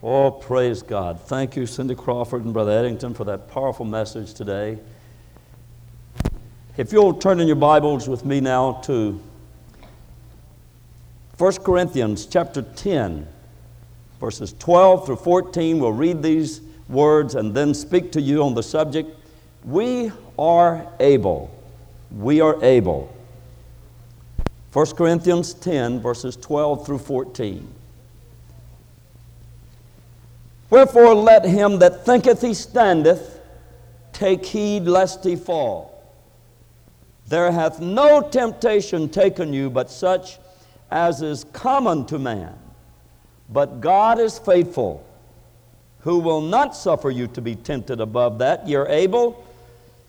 Oh, praise God. Thank you, Cindy Crawford and Brother Eddington, for that powerful message today. If you'll turn in your Bibles with me now to 1 Corinthians chapter 10, verses 12 through 14, we'll read these words and then speak to you on the subject. We are able. We are able. 1 Corinthians 10, verses 12 through 14. Wherefore let him that thinketh he standeth take heed lest he fall. There hath no temptation taken you but such as is common to man. But God is faithful, who will not suffer you to be tempted above that you're able,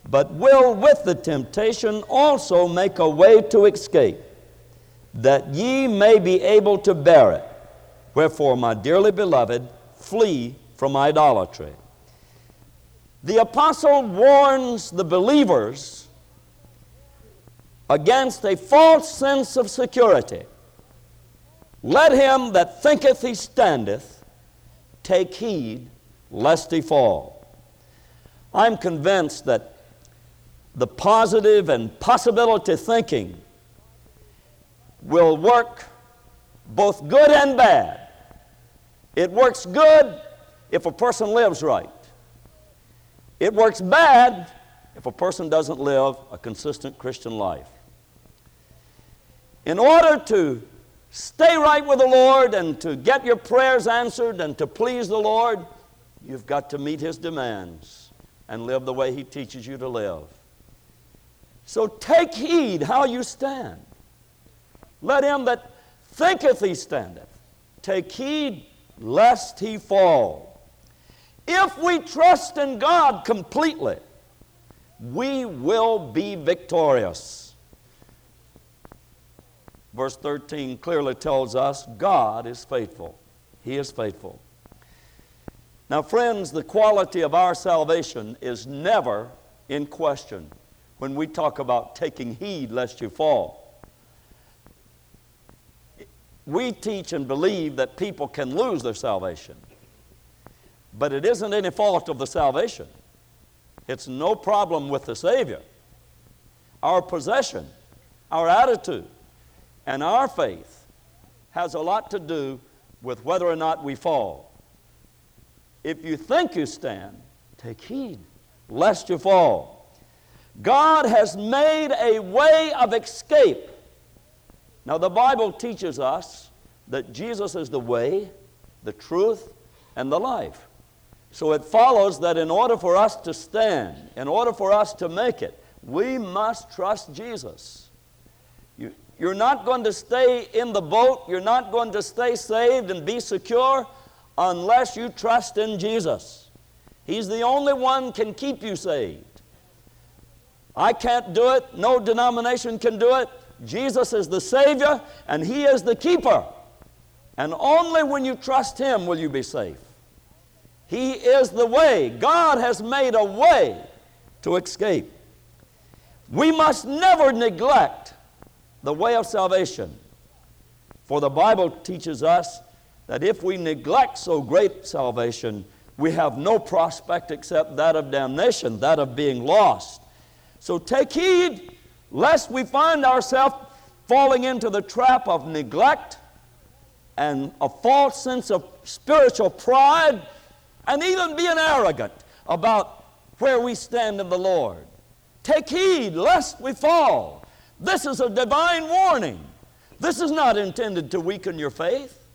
but will with the temptation also make a way to escape, that ye may be able to bear it. Wherefore, my dearly beloved, flee from idolatry. The apostle warns the believers against a false sense of security. Let him that thinketh he standeth take heed lest he fall. I'm convinced that the positive and possibility thinking will work both good and bad. It works good if a person lives right. It works bad if a person doesn't live a consistent Christian life. In order to stay right with the Lord and to get your prayers answered and to please the Lord, you've got to meet His demands and live the way He teaches you to live. So take heed how you stand. Let him that thinketh he standeth take heed lest he fall. If we trust in God completely, we will be victorious. Verse 13 clearly tells us God is faithful. He is faithful. Now, friends, the quality of our salvation is never in question when we talk about taking heed lest you fall we teach and believe that people can lose their salvation. But it isn't any fault of the salvation. It's no problem with the Savior. Our possession, our attitude, and our faith has a lot to do with whether or not we fall. If you think you stand, take heed lest you fall. God has made a way of escape now, the Bible teaches us that Jesus is the way, the truth, and the life. So it follows that in order for us to stand, in order for us to make it, we must trust Jesus. You, you're not going to stay in the boat, you're not going to stay saved and be secure unless you trust in Jesus. He's the only one can keep you saved. I can't do it, no denomination can do it. Jesus is the Savior and He is the keeper. And only when you trust Him will you be safe. He is the way. God has made a way to escape. We must never neglect the way of salvation. For the Bible teaches us that if we neglect so great salvation, we have no prospect except that of damnation, that of being lost. So take heed lest we find ourselves falling into the trap of neglect and a false sense of spiritual pride and even being arrogant about where we stand in the Lord. Take heed lest we fall. This is a divine warning. This is not intended to weaken your faith.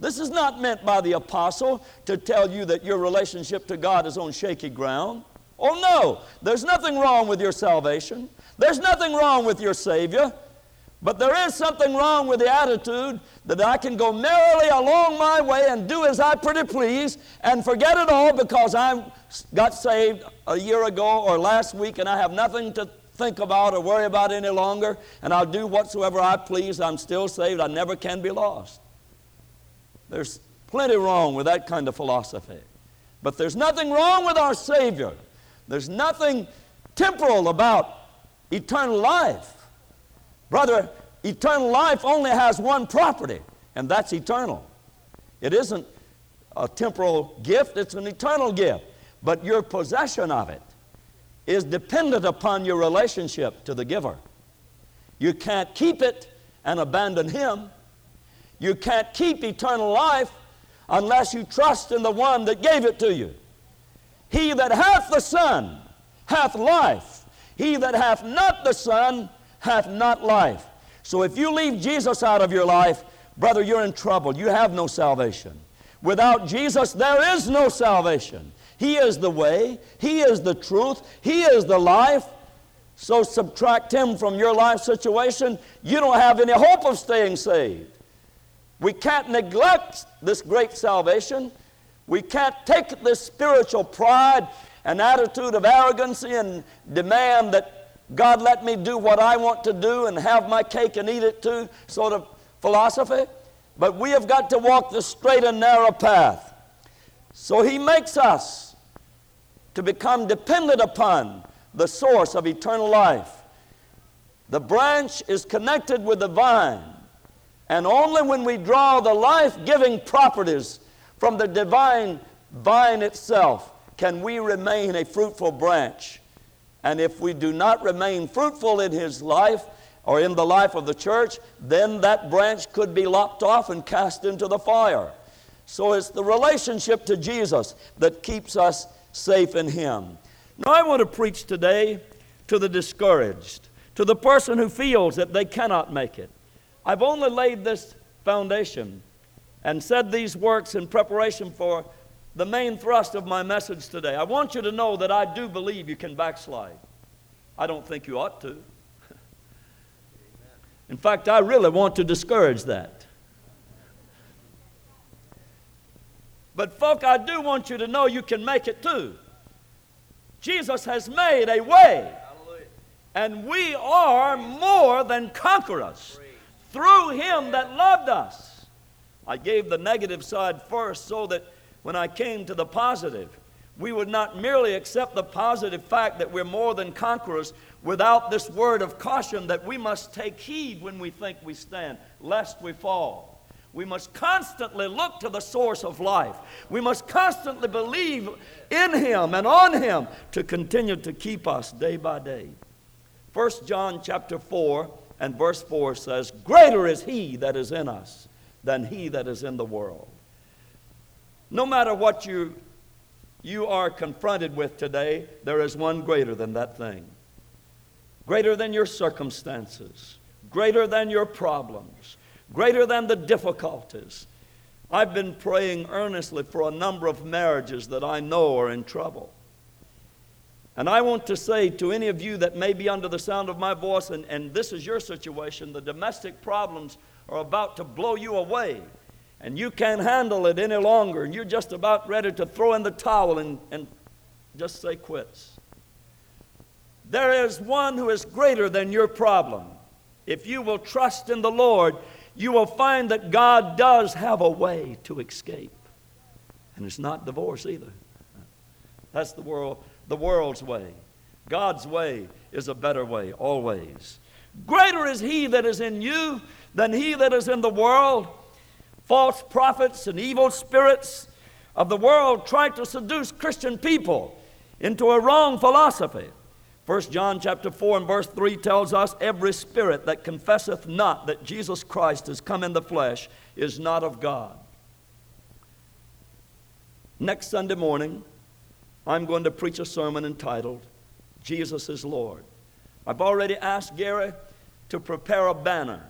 This is not meant by the apostle to tell you that your relationship to God is on shaky ground. Oh no, there's nothing wrong with your salvation. There's nothing wrong with your Savior, but there is something wrong with the attitude that I can go merrily along my way and do as I pretty please and forget it all because I got saved a year ago or last week and I have nothing to think about or worry about any longer and I'll do whatsoever I please. I'm still saved. I never can be lost. There's plenty wrong with that kind of philosophy. But there's nothing wrong with our Savior. There's nothing temporal about eternal life. Brother, eternal life only has one property, and that's eternal. It isn't a temporal gift, it's an eternal gift. But your possession of it is dependent upon your relationship to the giver. You can't keep it and abandon Him. You can't keep eternal life unless you trust in the one that gave it to you. He that hath the Son hath life. He that hath not the Son hath not life. So if you leave Jesus out of your life, brother, you're in trouble. You have no salvation. Without Jesus, there is no salvation. He is the way, He is the truth, He is the life. So subtract Him from your life situation, you don't have any hope of staying saved. We can't neglect this great salvation. We can't take this spiritual pride and attitude of arrogancy and demand that God let me do what I want to do and have my cake and eat it too sort of philosophy. But we have got to walk the straight and narrow path. So He makes us to become dependent upon the source of eternal life. The branch is connected with the vine, and only when we draw the life giving properties from the divine vine itself can we remain a fruitful branch. And if we do not remain fruitful in his life or in the life of the church, then that branch could be lopped off and cast into the fire. So it's the relationship to Jesus that keeps us safe in him. Now, I want to preach today to the discouraged, to the person who feels that they cannot make it. I've only laid this foundation and said these works in preparation for the main thrust of my message today. I want you to know that I do believe you can backslide. I don't think you ought to. In fact, I really want to discourage that. But, folk, I do want you to know you can make it too. Jesus has made a way, and we are more than conquerors through Him that loved us. I gave the negative side first so that when I came to the positive, we would not merely accept the positive fact that we're more than conquerors without this word of caution that we must take heed when we think we stand, lest we fall. We must constantly look to the source of life. We must constantly believe in Him and on Him to continue to keep us day by day. 1 John chapter 4 and verse 4 says, Greater is He that is in us than he that is in the world. No matter what you, you are confronted with today, there is one greater than that thing. Greater than your circumstances, greater than your problems, greater than the difficulties. I've been praying earnestly for a number of marriages that I know are in trouble. And I want to say to any of you that may be under the sound of my voice, and, and this is your situation, the domestic problems are about to blow you away and you can't handle it any longer, and you're just about ready to throw in the towel and, and just say quits. There is one who is greater than your problem. If you will trust in the Lord, you will find that God does have a way to escape. And it's not divorce either. That's the world, the world's way. God's way is a better way, always. Greater is he that is in you than he that is in the world false prophets and evil spirits of the world try to seduce Christian people into a wrong philosophy. 1 John chapter 4 and verse 3 tells us every spirit that confesseth not that Jesus Christ is come in the flesh is not of God. Next Sunday morning, I'm going to preach a sermon entitled Jesus is Lord. I've already asked Gary to prepare a banner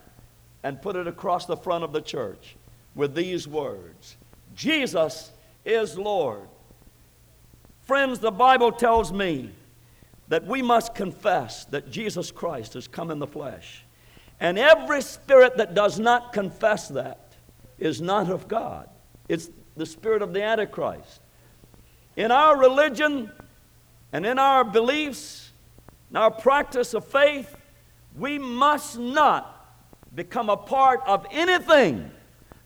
and put it across the front of the church with these words Jesus is Lord. Friends, the Bible tells me that we must confess that Jesus Christ has come in the flesh. And every spirit that does not confess that is not of God. It's the spirit of the Antichrist. In our religion and in our beliefs, in our practice of faith, we must not become a part of anything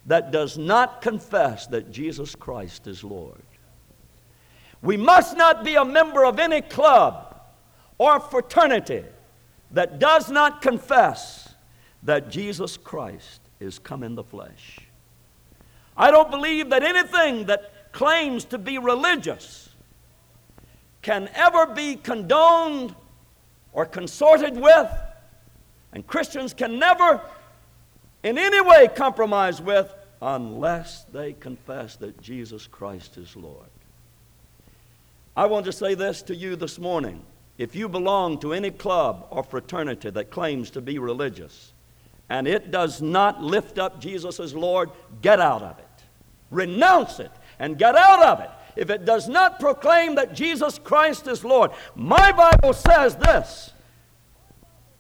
that does not confess that Jesus Christ is Lord. We must not be a member of any club or fraternity that does not confess that Jesus Christ is come in the flesh. I don't believe that anything that claims to be religious can ever be condoned or consorted with, and Christians can never in any way compromise with unless they confess that Jesus Christ is Lord. I want to say this to you this morning. If you belong to any club or fraternity that claims to be religious and it does not lift up Jesus as Lord, get out of it. Renounce it and get out of it. If it does not proclaim that Jesus Christ is Lord, my Bible says this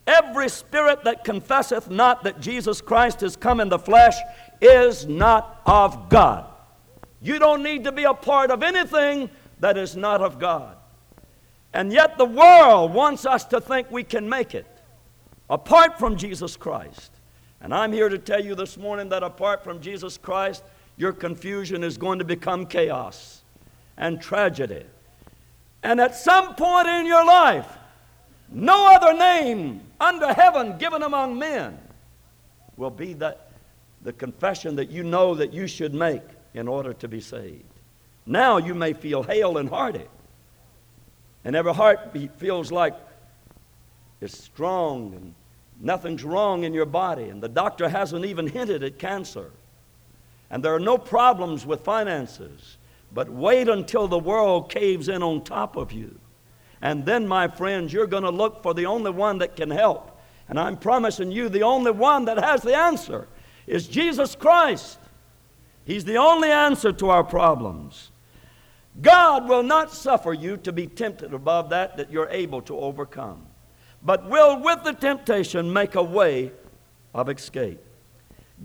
Every spirit that confesseth not that Jesus Christ is come in the flesh is not of God. You don't need to be a part of anything that is not of God. And yet the world wants us to think we can make it apart from Jesus Christ. And I'm here to tell you this morning that apart from Jesus Christ, your confusion is going to become chaos and tragedy. And at some point in your life, no other name under heaven given among men will be that the confession that you know that you should make in order to be saved. Now you may feel hale and hearty, and every heartbeat feels like it's strong and nothing's wrong in your body, and the doctor hasn't even hinted at cancer, and there are no problems with finances. But wait until the world caves in on top of you and then, my friends, you're going to look for the only one that can help. And I'm promising you, the only one that has the answer is Jesus Christ. He's the only answer to our problems. God will not suffer you to be tempted above that that you're able to overcome, but will, with the temptation, make a way of escape.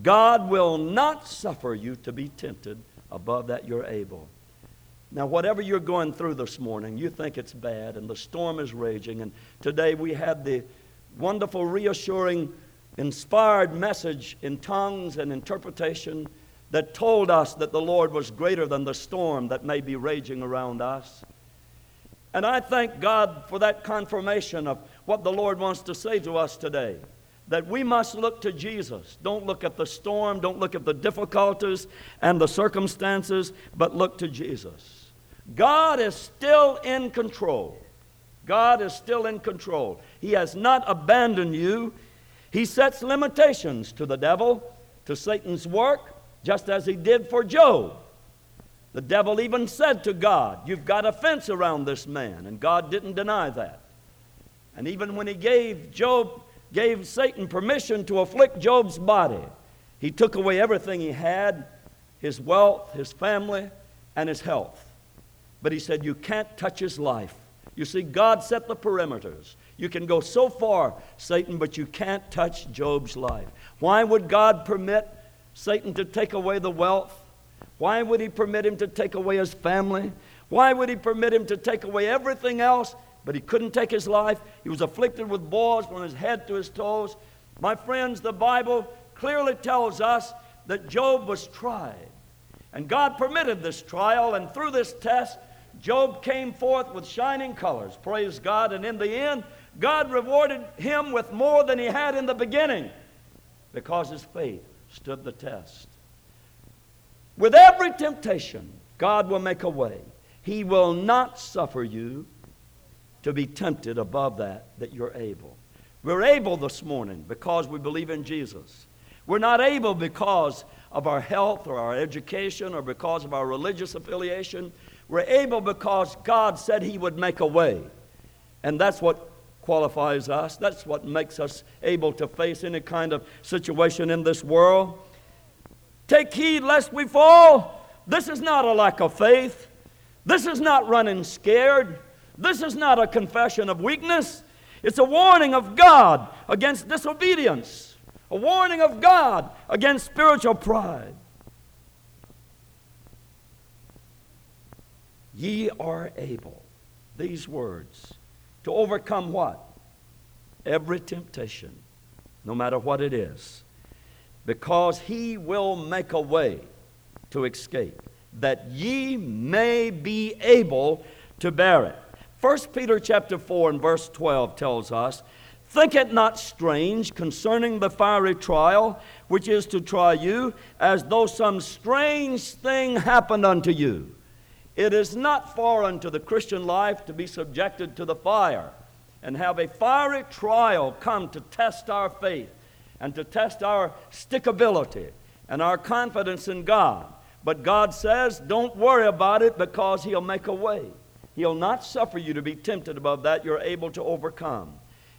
God will not suffer you to be tempted above that you're able. Now, whatever you're going through this morning, you think it's bad and the storm is raging. And today we had the wonderful, reassuring, inspired message in tongues and interpretation that told us that the Lord was greater than the storm that may be raging around us. And I thank God for that confirmation of what the Lord wants to say to us today. That we must look to Jesus. Don't look at the storm, don't look at the difficulties and the circumstances, but look to Jesus. God is still in control. God is still in control. He has not abandoned you. He sets limitations to the devil, to Satan's work, just as he did for Job. The devil even said to God, You've got a fence around this man, and God didn't deny that. And even when he gave Job, gave Satan permission to afflict Job's body, he took away everything he had his wealth, his family, and his health. But he said, You can't touch his life. You see, God set the perimeters. You can go so far, Satan, but you can't touch Job's life. Why would God permit Satan to take away the wealth? Why would he permit him to take away his family? Why would he permit him to take away everything else? But he couldn't take his life. He was afflicted with boils from his head to his toes. My friends, the Bible clearly tells us that Job was tried. And God permitted this trial, and through this test, Job came forth with shining colors, praise God, and in the end, God rewarded him with more than he had in the beginning because his faith stood the test. With every temptation, God will make a way. He will not suffer you to be tempted above that that you're able. We're able this morning because we believe in Jesus. We're not able because of our health or our education or because of our religious affiliation. We're able because God said He would make a way. And that's what qualifies us. That's what makes us able to face any kind of situation in this world. Take heed lest we fall. This is not a lack of faith. This is not running scared. This is not a confession of weakness. It's a warning of God against disobedience, a warning of God against spiritual pride. Ye are able, these words, to overcome what? Every temptation, no matter what it is, because he will make a way to escape, that ye may be able to bear it. 1 Peter chapter 4 and verse 12 tells us, Think it not strange concerning the fiery trial, which is to try you, as though some strange thing happened unto you. It is not foreign to the Christian life to be subjected to the fire and have a fiery trial come to test our faith and to test our stickability and our confidence in God. But God says, don't worry about it because He'll make a way. He'll not suffer you to be tempted above that you're able to overcome.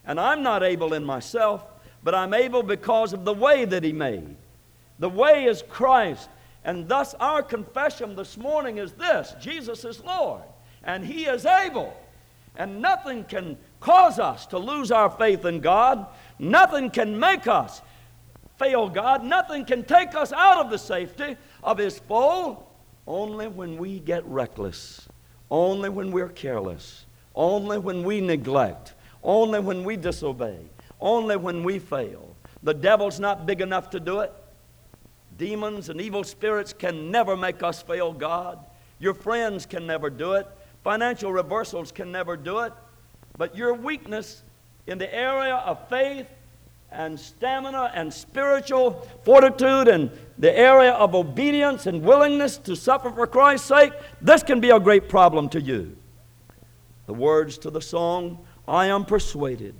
And I'm not able in myself, but I'm able because of the way that He made. The way is Christ. And thus, our confession this morning is this Jesus is Lord, and He is able. And nothing can cause us to lose our faith in God. Nothing can make us fail God. Nothing can take us out of the safety of His fold. Only when we get reckless, only when we're careless, only when we neglect, only when we disobey, only when we fail. The devil's not big enough to do it. Demons and evil spirits can never make us fail God. Your friends can never do it. Financial reversals can never do it. But your weakness in the area of faith and stamina and spiritual fortitude and the area of obedience and willingness to suffer for Christ's sake, this can be a great problem to you. The words to the song, I am persuaded,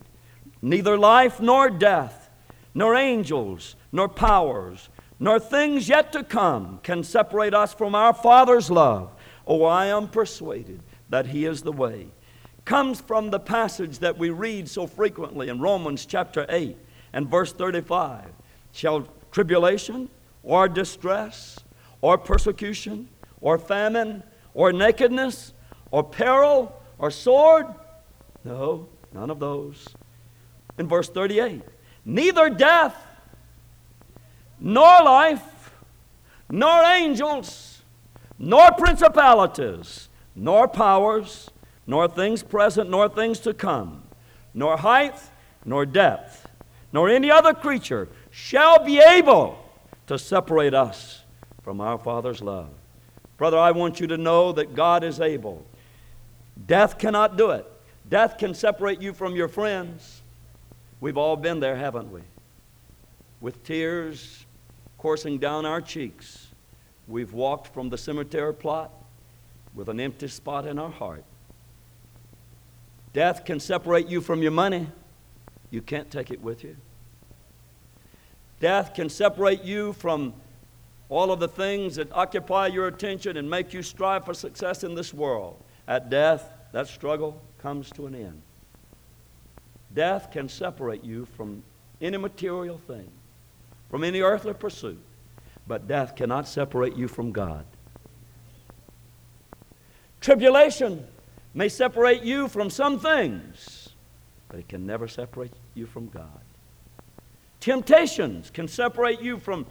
neither life nor death, nor angels, nor powers, nor things yet to come can separate us from our Father's love. Oh, I am persuaded that He is the way comes from the passage that we read so frequently in Romans chapter 8 and verse 35. Shall tribulation or distress or persecution or famine or nakedness or peril or sword? No, none of those. In verse 38, neither death nor life nor angels nor principalities nor powers nor things present, nor things to come, nor height, nor depth, nor any other creature shall be able to separate us from our Father's love. Brother, I want you to know that God is able. Death cannot do it. Death can separate you from your friends. We've all been there, haven't we? With tears coursing down our cheeks, we've walked from the cemetery plot with an empty spot in our heart. Death can separate you from your money. You can't take it with you. Death can separate you from all of the things that occupy your attention and make you strive for success in this world. At death, that struggle comes to an end. Death can separate you from any material thing, from any earthly pursuit, but death cannot separate you from God. Tribulation may separate you from some things, but it can never separate you from God. Temptations can separate you from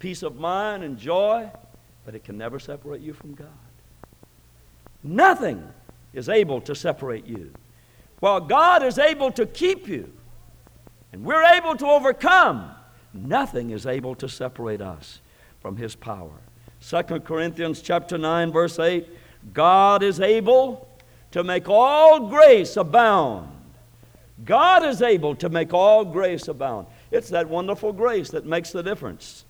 peace of mind and joy, but it can never separate you from God. Nothing is able to separate you. While God is able to keep you, and we're able to overcome, nothing is able to separate us from his power. 2 Corinthians chapter 9 verse 8, God is able to make all grace abound. God is able to make all grace abound. It's that wonderful grace that makes the difference.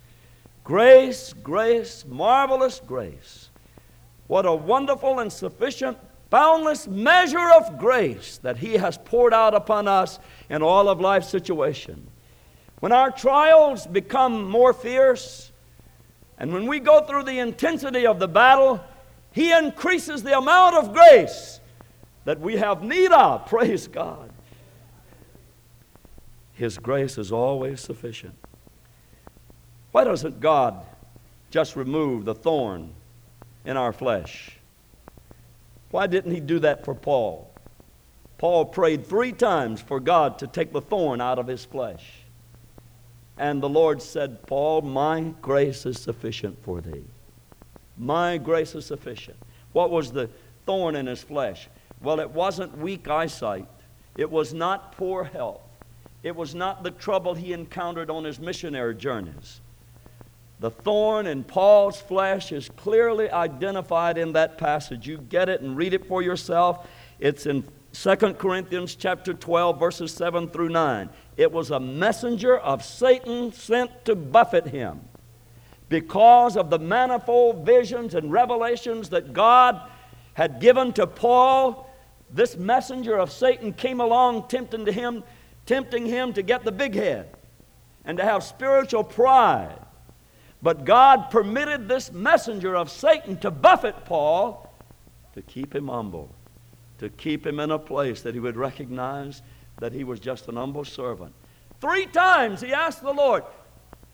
Grace, grace, marvelous grace. What a wonderful and sufficient, boundless measure of grace that He has poured out upon us in all of life's situation. When our trials become more fierce, and when we go through the intensity of the battle, He increases the amount of grace that we have need of. Praise God. His grace is always sufficient. Why doesn't God just remove the thorn in our flesh? Why didn't He do that for Paul? Paul prayed three times for God to take the thorn out of his flesh. And the Lord said, Paul, my grace is sufficient for thee. My grace is sufficient. What was the thorn in his flesh? Well, it wasn't weak eyesight, it was not poor health, it was not the trouble he encountered on his missionary journeys. The thorn in Paul's flesh is clearly identified in that passage. You get it and read it for yourself. It's in 2 Corinthians chapter 12 verses 7 through 9. It was a messenger of Satan sent to buffet him because of the manifold visions and revelations that God had given to Paul. This messenger of Satan came along tempting to him, tempting him to get the big head and to have spiritual pride. But God permitted this messenger of Satan to buffet Paul to keep him humble to keep him in a place that he would recognize that he was just an humble servant. Three times he asked the Lord,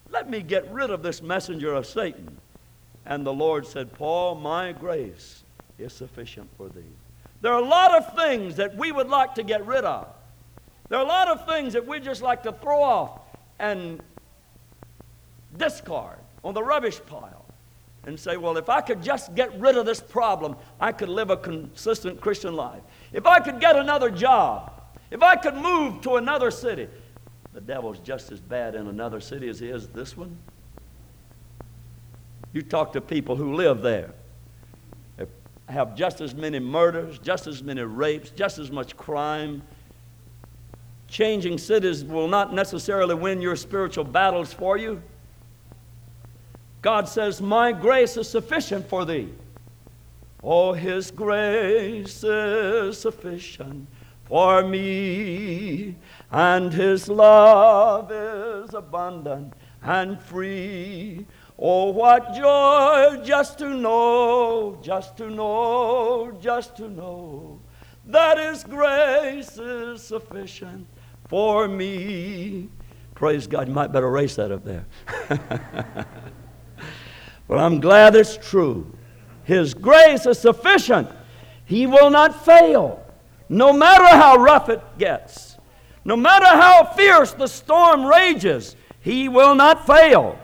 Let me get rid of this messenger of Satan. And the Lord said, Paul, my grace is sufficient for thee. There are a lot of things that we would like to get rid of. There are a lot of things that we just like to throw off and discard on the rubbish pile and say, well, if I could just get rid of this problem, I could live a consistent Christian life. If I could get another job, if I could move to another city, the devil's just as bad in another city as he is this one. You talk to people who live there. They have just as many murders, just as many rapes, just as much crime. Changing cities will not necessarily win your spiritual battles for you. God says, My grace is sufficient for thee. Oh, His grace is sufficient for me, and His love is abundant and free. Oh, what joy just to know, just to know, just to know that His grace is sufficient for me. Praise God. You might better erase that up there. Well, I'm glad it's true. His grace is sufficient. He will not fail, no matter how rough it gets, no matter how fierce the storm rages, He will not fail.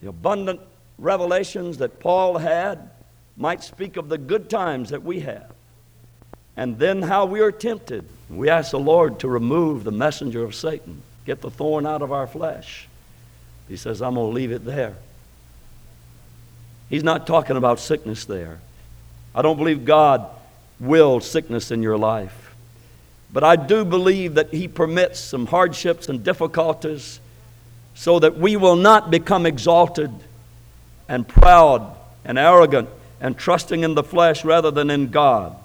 The abundant revelations that Paul had might speak of the good times that we have, and then how we are tempted. We ask the Lord to remove the messenger of Satan, get the thorn out of our flesh. He says, I'm going to leave it there. He's not talking about sickness there. I don't believe God willed sickness in your life. But I do believe that He permits some hardships and difficulties so that we will not become exalted and proud and arrogant and trusting in the flesh rather than in God.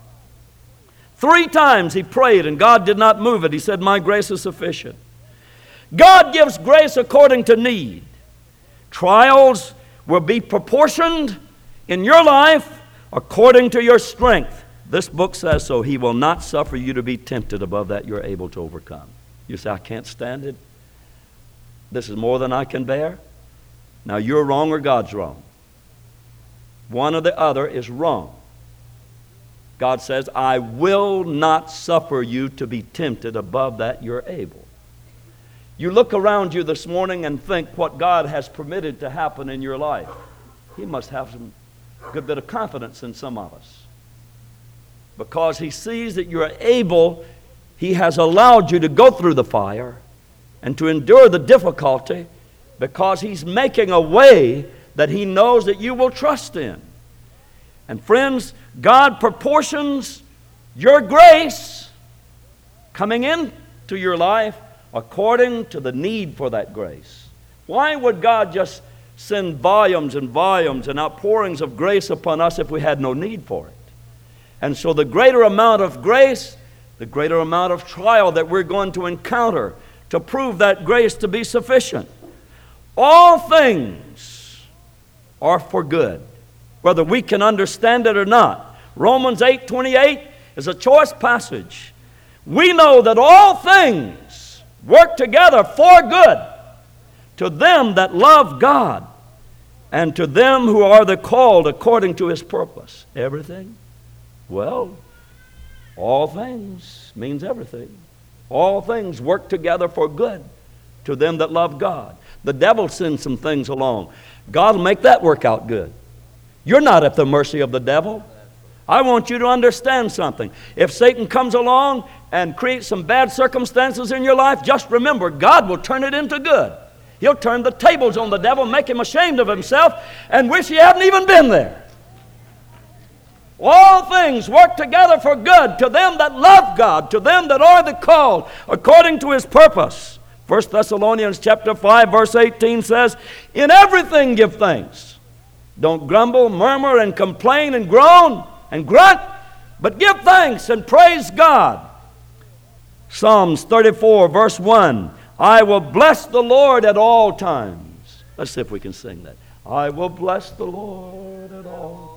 Three times he prayed and God did not move it. He said, My grace is sufficient. God gives grace according to need. Trials will be proportioned in your life according to your strength. This book says so. He will not suffer you to be tempted above that you're able to overcome. You say, I can't stand it. This is more than I can bear. Now you're wrong or God's wrong. One or the other is wrong. God says, I will not suffer you to be tempted above that you're able. You look around you this morning and think what God has permitted to happen in your life. He must have some good bit of confidence in some of us. Because He sees that you're able, He has allowed you to go through the fire and to endure the difficulty because He's making a way that He knows that you will trust in. And friends, God proportions your grace coming into your life according to the need for that grace. Why would God just send volumes and volumes and outpourings of grace upon us if we had no need for it? And so, the greater amount of grace, the greater amount of trial that we're going to encounter to prove that grace to be sufficient. All things are for good, whether we can understand it or not. Romans 8 28 is a choice passage. We know that all things work together for good to them that love God and to them who are the called according to his purpose. Everything? Well, all things means everything. All things work together for good to them that love God. The devil sends some things along. God will make that work out good. You're not at the mercy of the devil. I want you to understand something. If Satan comes along and creates some bad circumstances in your life, just remember God will turn it into good. He'll turn the tables on the devil, make him ashamed of himself, and wish he hadn't even been there. All things work together for good to them that love God, to them that are the called, according to his purpose. 1 Thessalonians chapter 5 verse 18 says, "In everything give thanks. Don't grumble, murmur and complain and groan and grunt, but give thanks and praise God." Psalms 34 verse 1, "I will bless the Lord at all times." Let's see if we can sing that. I will bless the Lord at all.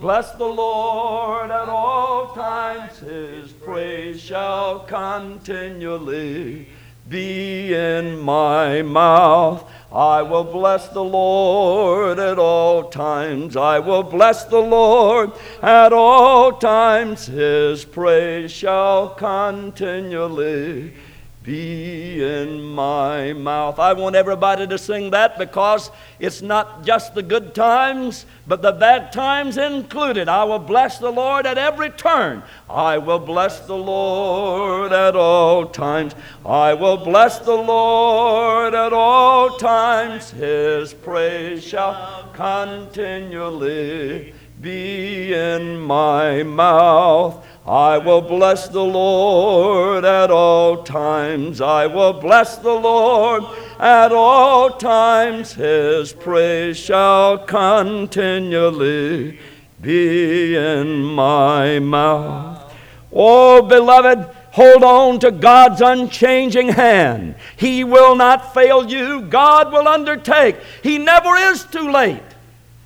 Bless the Lord at all times, his praise shall continually be in my mouth. I will bless the Lord at all times. I will bless the Lord at all times. His praise shall continually be in my mouth. I want everybody to sing that because it's not just the good times, but the bad times included. I will bless the Lord at every turn. I will bless the Lord at all times. I will bless the Lord at all times. His praise shall continually be in my mouth. I will bless the Lord at all times. I will bless the Lord at all times. His praise shall continually be in my mouth. Oh, beloved, hold on to God's unchanging hand. He will not fail you. God will undertake. He never is too late.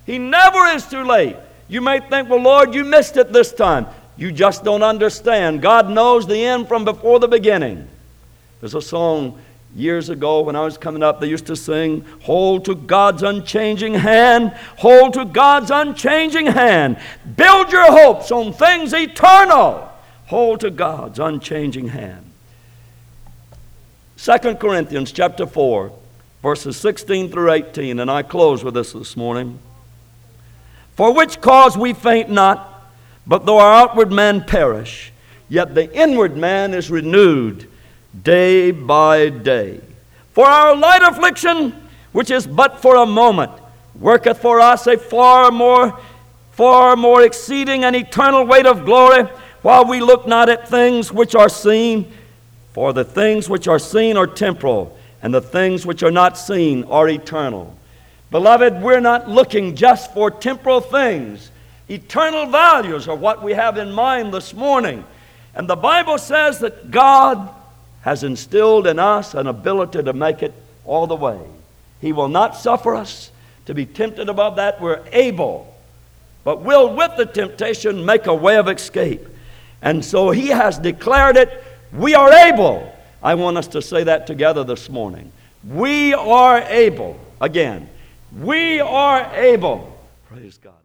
He never is too late. You may think, well, Lord, you missed it this time. You just don't understand. God knows the end from before the beginning. There's a song years ago when I was coming up, they used to sing, Hold to God's unchanging hand, hold to God's unchanging hand. Build your hopes on things eternal. Hold to God's unchanging hand. 2 Corinthians chapter 4, verses 16 through 18, and I close with this this morning. For which cause we faint not, but though our outward man perish, yet the inward man is renewed day by day. For our light affliction, which is but for a moment, worketh for us a far more, far more exceeding and eternal weight of glory, while we look not at things which are seen, for the things which are seen are temporal, and the things which are not seen are eternal. Beloved, we're not looking just for temporal things. Eternal values are what we have in mind this morning. And the Bible says that God has instilled in us an ability to make it all the way. He will not suffer us to be tempted above that. We're able, but will, with the temptation, make a way of escape. And so He has declared it. We are able. I want us to say that together this morning. We are able. Again, we are able. Praise God.